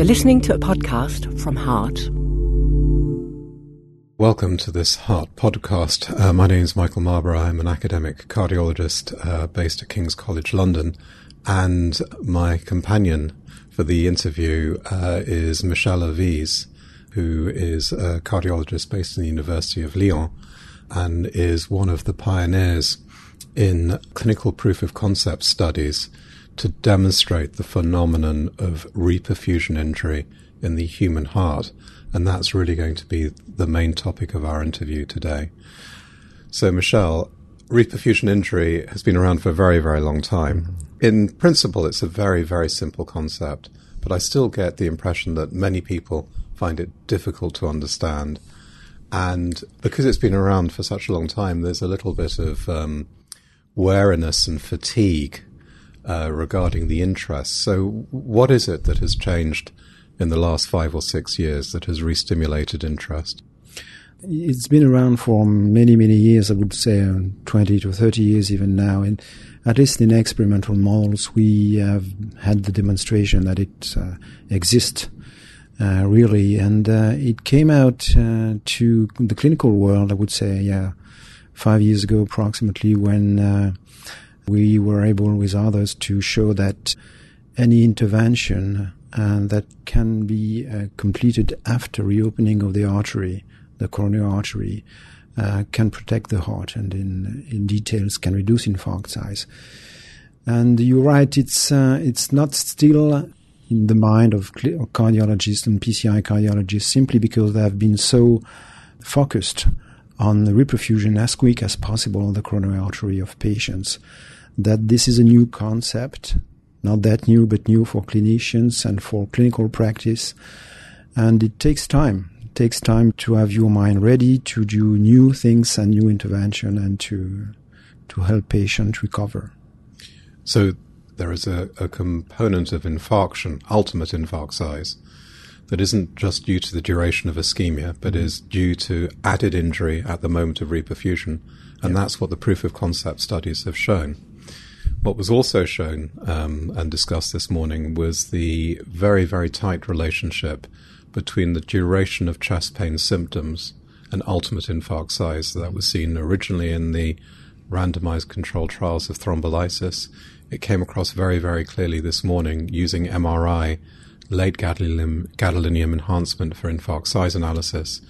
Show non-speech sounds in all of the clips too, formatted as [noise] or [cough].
You're listening to a podcast from Heart. Welcome to this Heart podcast. Uh, my name is Michael Marber. I'm an academic cardiologist uh, based at King's College London, and my companion for the interview uh, is Michel Ovize, who is a cardiologist based in the University of Lyon and is one of the pioneers in clinical proof of concept studies to demonstrate the phenomenon of reperfusion injury in the human heart. And that's really going to be the main topic of our interview today. So, Michel, reperfusion injury has been around for a very, very long time. Mm-hmm. In principle, it's a very, very simple concept, but I still get the impression that many people find it difficult to understand. And because it's been around for such a long time, there's a little bit of um, wariness and fatigue uh, regarding the interest. So, what is it that has changed in the last five or six years that has re-stimulated interest? It's been around for many, many years. I would say twenty to thirty years, even now. And at least in experimental models, we have had the demonstration that it uh, exists. Uh, really, and uh, it came out uh, to the clinical world. I would say, yeah, five years ago, approximately, when uh, we were able with others to show that any intervention uh, that can be uh, completed after reopening of the artery, the coronary artery, uh, can protect the heart and in, in details can reduce infarct size. And you're right, it's, uh, it's not still in the mind of cardiologists and PCI cardiologists simply because they have been so focused on the reperfusion as quick as possible on the coronary artery of patients. That this is a new concept, not that new, but new for clinicians and for clinical practice. And it takes time. It takes time to have your mind ready to do new things and new intervention and to to help patients recover. So there is a, a component of infarction, ultimate infarct size, that isn't just due to the duration of ischemia, but is due to added injury at the moment of reperfusion. And that's what the proof of concept studies have shown. What was also shown um, and discussed this morning was the very, very tight relationship between the duration of chest pain symptoms and ultimate infarct size that was seen originally in the randomized controlled trials of thrombolysis. It came across very, very clearly this morning using MRI late gadolinium, gadolinium enhancement for infarct size analysis,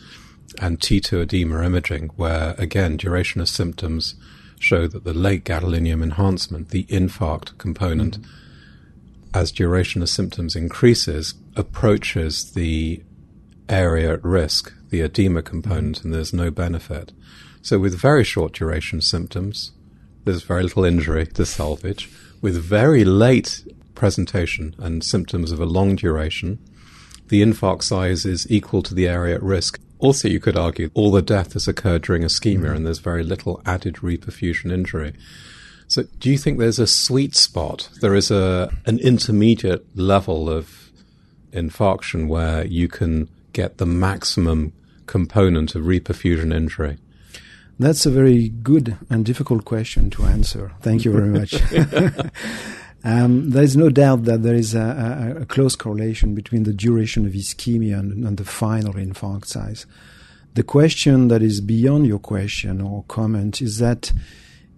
and T2 edema imaging, where again duration of symptoms show that the late gadolinium enhancement, the infarct component, mm-hmm. as duration of symptoms increases, approaches the area at risk, the edema component, mm-hmm. and there's no benefit. So with very short duration symptoms, there's very little injury to salvage. With very late presentation and symptoms of a long duration, the infarct size is equal to the area at risk. Also, you could argue all the death has occurred during ischemia mm-hmm. and there's very little added reperfusion injury. So, do you think there's a sweet spot? There is a an intermediate level of infarction where you can get the maximum component of reperfusion injury. That's a very good and difficult question to answer. Thank you very much. [laughs] [laughs] Um, there is no doubt that there is a, a, a, close correlation between the duration of ischemia and, and, the final infarct size. The question that is beyond your question or comment is that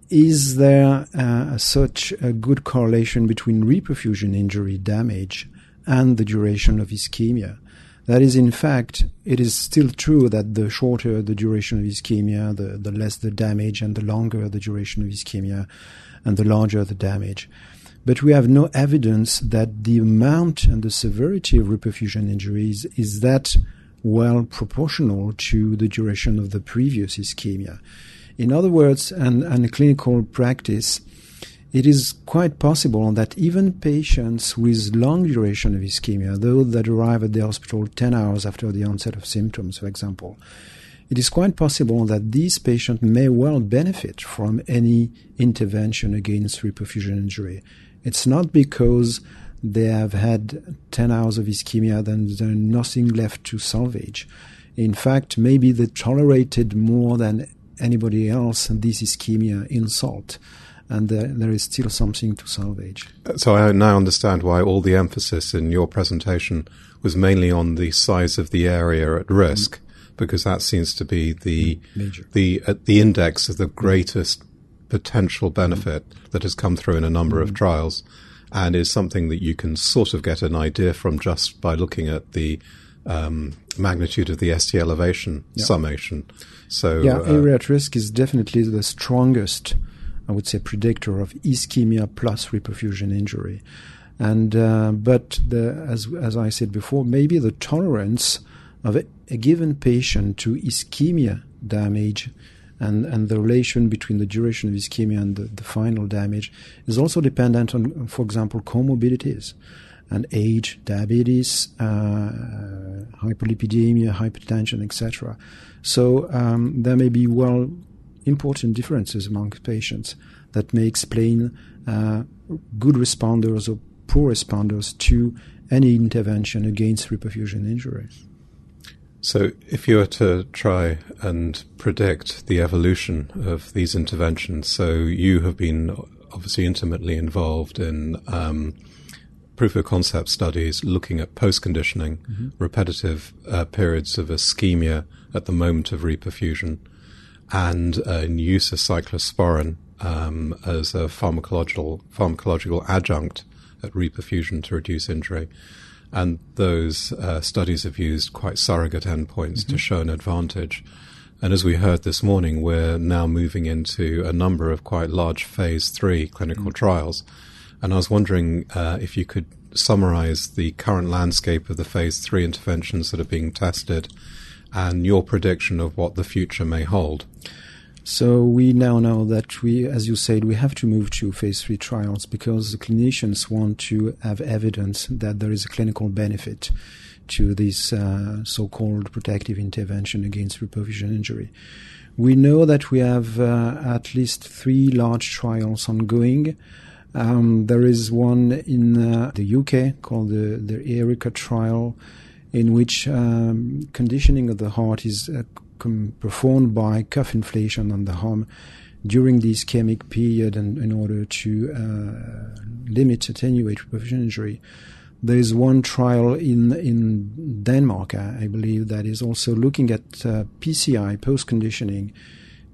is there uh, such a good correlation between reperfusion injury damage and the duration of ischemia? That is, in fact, it is still true that the shorter the duration of ischemia, the, the less the damage, and the longer the duration of ischemia, and the larger the damage but we have no evidence that the amount and the severity of reperfusion injuries is that well proportional to the duration of the previous ischemia. In other words, and, and clinical practice, it is quite possible that even patients with long duration of ischemia, those that arrive at the hospital 10 hours after the onset of symptoms, for example, it is quite possible that these patients may well benefit from any intervention against reperfusion injury. It's not because they have had 10 hours of ischemia, then there's nothing left to salvage. In fact, maybe they tolerated more than anybody else this ischemia insult. and there, there is still something to salvage. So I now understand why all the emphasis in your presentation was mainly on the size of the area at risk, mm. because that seems to be the Major. the uh, the index of the greatest potential benefit that has come through in a number of trials, and is something that you can sort of get an idea from just by looking at the um, magnitude of the ST elevation yeah. summation. So yeah, uh, area at risk is definitely the strongest, I would say, predictor of ischemia plus reperfusion injury. And uh, but the, as as I said before, maybe the tolerance of a, a given patient to ischemia damage and, and the relation between the duration of ischemia and the, the, final damage is also dependent on, for example, comorbidities and age, diabetes, uh, hyperlipidemia, hypertension, etc. So um, there may be well important differences among patients that may explain uh, good responders or poor responders to any intervention against reperfusion injury. So, if you were to try and predict the evolution of these interventions, so you have been obviously intimately involved in um, proof of concept studies looking at post conditioning, mm-hmm. repetitive uh, periods of ischemia at the moment of reperfusion, and uh, in use of cyclosporin um, as a pharmacological pharmacological adjunct at reperfusion to reduce injury. And those uh, studies have used quite surrogate endpoints mm-hmm. to show an advantage. And as we heard this morning, we're now moving into a number of quite large phase three clinical mm-hmm. trials and I was wondering uh, if you could summarize the current landscape of the phase three interventions that are being tested and your prediction of what the future may hold. So we now know that we, as you said, we have to move to phase three trials because the clinicians want to have evidence that there is a clinical benefit to this uh, so-called protective intervention against reperfusion injury. We know that we have uh, at least three large trials ongoing. Um, there is one in uh, the UK called the, the ERICCA trial, in which um, conditioning of the heart is uh, com- performed by cuff inflation on the arm during the ischemic period and in order to uh, limit, attenuate reperfusion injury. There is one trial in in Denmark, I believe, that is also looking at uh, PCI post conditioning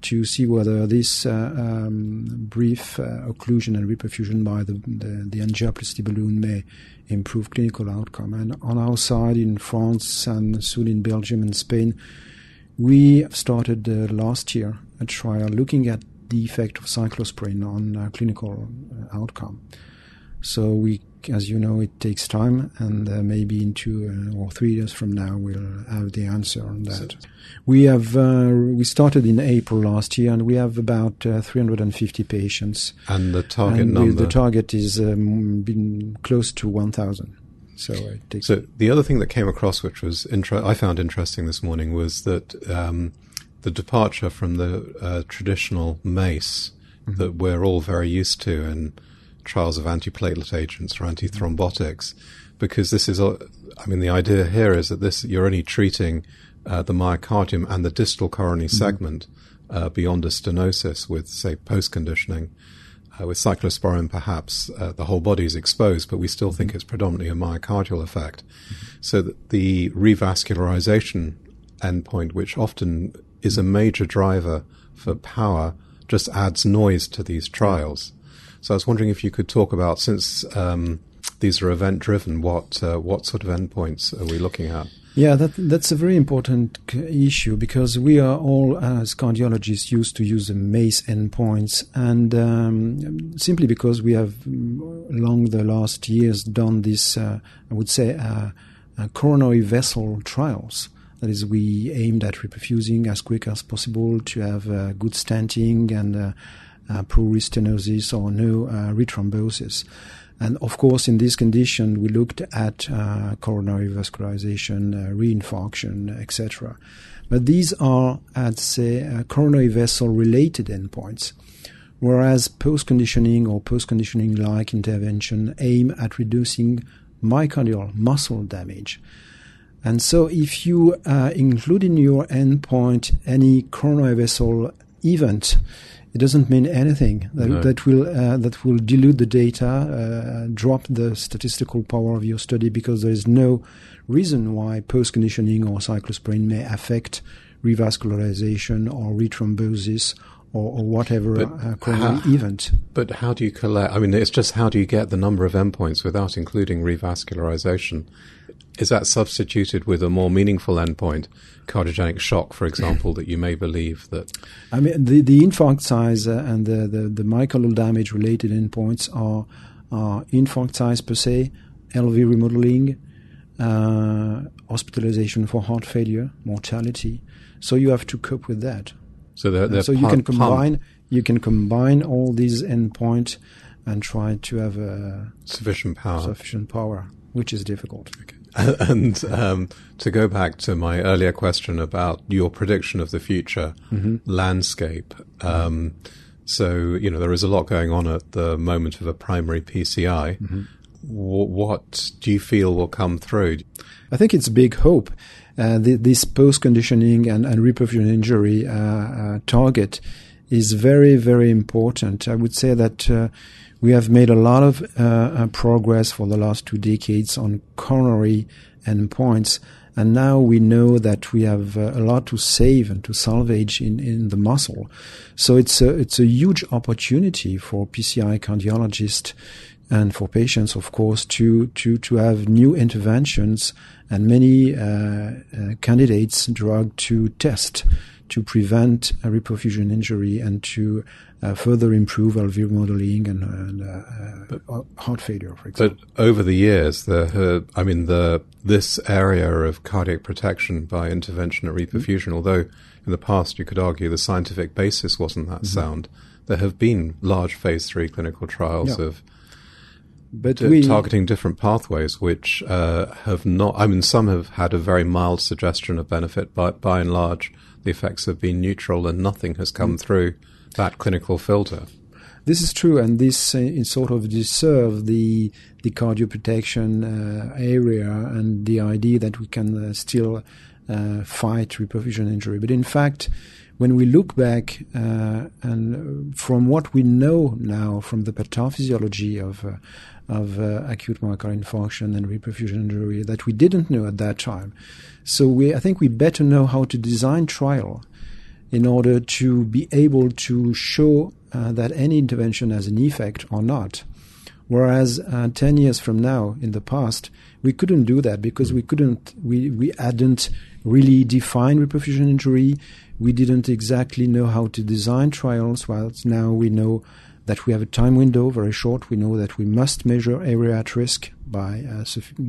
to see whether this uh, um, brief uh, occlusion and reperfusion by the, the, the angioplasty balloon may improve clinical outcome. And on our side in France and soon in Belgium and Spain, we started uh, last year a trial looking at the effect of cyclosporin on uh, clinical uh, outcome. So we as you know, it takes time, and uh, maybe in two uh, or three years from now, we'll have the answer on that. We have uh, we started in April last year, and we have about uh, 350 patients. And the target and number? The target is um, been close to 1,000. So, so the other thing that came across, which was inter- I found interesting this morning, was that um, the departure from the uh, traditional MACE mm-hmm. that we're all very used to, in trials of antiplatelet agents or antithrombotics, because this is, a, I mean, the idea here is that this you're only treating uh, the myocardium and the distal coronary mm-hmm. segment uh, beyond a stenosis with, say, post conditioning. Uh, with cyclosporin, perhaps uh, the whole body is exposed, but we still think mm-hmm. it's predominantly a myocardial effect. Mm-hmm. So that the revascularization endpoint, which often is a major driver for power, just adds noise to these trials. So I was wondering if you could talk about, since um, these are event driven, what uh, what sort of endpoints are we looking at? Yeah, that, that's a very important issue because we are all, as cardiologists, used to use the MACE endpoints, and um, simply because we have, along the last years, done this, uh, I would say, uh, uh, coronary vessel trials. That is, we aimed at reperfusing as quick as possible to have uh, good stenting and uh, uh, pro-restenosis or no uh, rethrombosis. And of course, in this condition, we looked at uh, coronary vascularization, uh, reinfarction, etc. But these are, I'd say, uh, coronary vessel related endpoints, whereas post conditioning or post conditioning like intervention aim at reducing myocardial muscle damage. And so, if you uh, include in your endpoint any coronary vessel event, it doesn't mean anything. That, No. that will uh, that will dilute the data, uh, drop the statistical power of your study because there is no reason why post conditioning or cyclosporine may affect revascularization or rethrombosis or, or whatever But uh, coronary how- event. But how do you collect? I mean, it's just how do you get the number of endpoints without including revascularization? Is that substituted with a more meaningful endpoint, cardiogenic shock, for example, that you may believe that? I mean, the, the infarct size uh, and the, the, the myocardial damage related endpoints are, are infarct size per se, LV remodeling, uh, hospitalization for heart failure, mortality. So you have to cope with that. So they're, they're so you can combine you can combine all these endpoints and try to have a sufficient power. sufficient power, which is difficult. [laughs] and um, to go back to my earlier question about your prediction of the future landscape, um, so you know there is a lot going on at the moment of a primary PCI. Wh- what do you feel will come through? I think it's big hope. Uh, the, this post conditioning and, and reperfusion injury uh, uh, target is very, very important. I would say that uh, we have made a lot of uh, uh, progress for the last two decades on coronary endpoints. And now we know that we have uh, a lot to save and to salvage in, in the muscle. So it's a, it's a huge opportunity for PCI cardiologists and for patients, of course, to to to have new interventions and many uh, uh, candidates drug to test to prevent a reperfusion injury and to uh, further improve LV modeling and, and uh, uh, heart failure, for example. But over the years, the I mean the this area of cardiac protection by intervention at reperfusion, although in the past you could argue the scientific basis wasn't that sound, there have been large phase three clinical trials Yeah. of but we targeting different pathways, which uh, have not. I mean, some have had a very mild suggestion of benefit, but by and large, the effects have been neutral, and nothing has come through that clinical filter. This is true, and this uh, sort of deserve the the cardioprotection uh, area and the idea that we can uh, still uh, fight reperfusion injury. But in fact, when we look back uh, and from what we know now from the pathophysiology of uh, of uh, acute myocardial infarction and reperfusion injury that we didn't know at that time, so we I think we better know how to design trial in order to be able to show uh, that any intervention has an effect or not. Whereas uh, 10 years from now, in the past, we couldn't do that because we couldn't, we, we hadn't really defined reperfusion injury. We didn't exactly know how to design trials, whilst now we know that we have a time window very short. We know that we must measure area at risk by uh,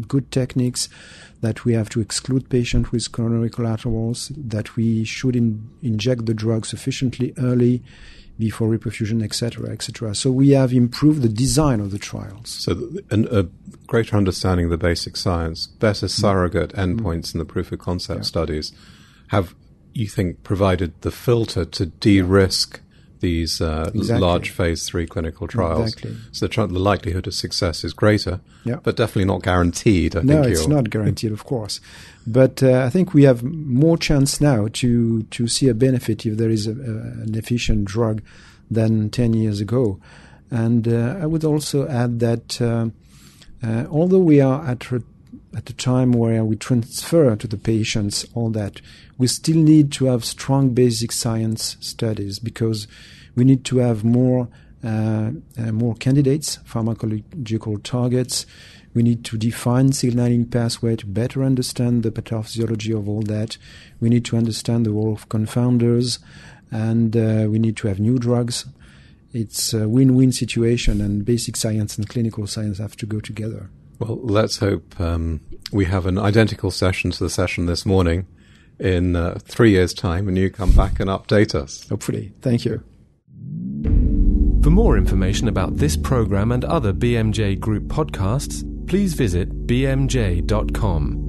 good techniques, that we have to exclude patients with coronary collaterals, that we should in- inject the drug sufficiently early before reperfusion, etc., etc. So we have improved the design of the trials. So, th- an, a greater understanding of the basic science, better mm. surrogate mm. endpoints in the proof of concept studies, have you think provided the filter to de-risk these uh, Exactly. large phase three clinical trials? Exactly. So, the, the likelihood of success is greater, Yeah. but definitely not guaranteed. I No, think it's not guaranteed, of course. But uh, I think we have more chance now to to see a benefit if there is a, a, an efficient drug than 10 years ago. And uh, I would also add that uh, uh, although we are at a, at a time where we transfer to the patients all that, we still need to have strong basic science studies because we need to have more uh, uh, more candidates, pharmacological targets. We need to define signaling pathway to better understand the pathophysiology of all that. We need to understand the role of confounders, and uh, we need to have new drugs. It's a win-win situation, and basic science and clinical science have to go together. Well, let's hope um, we have an identical session to the session this morning in uh, three years' time, and you come back and update us. Hopefully, thank you. For more information about this program and other BMJ Group podcasts, please visit bmj.com.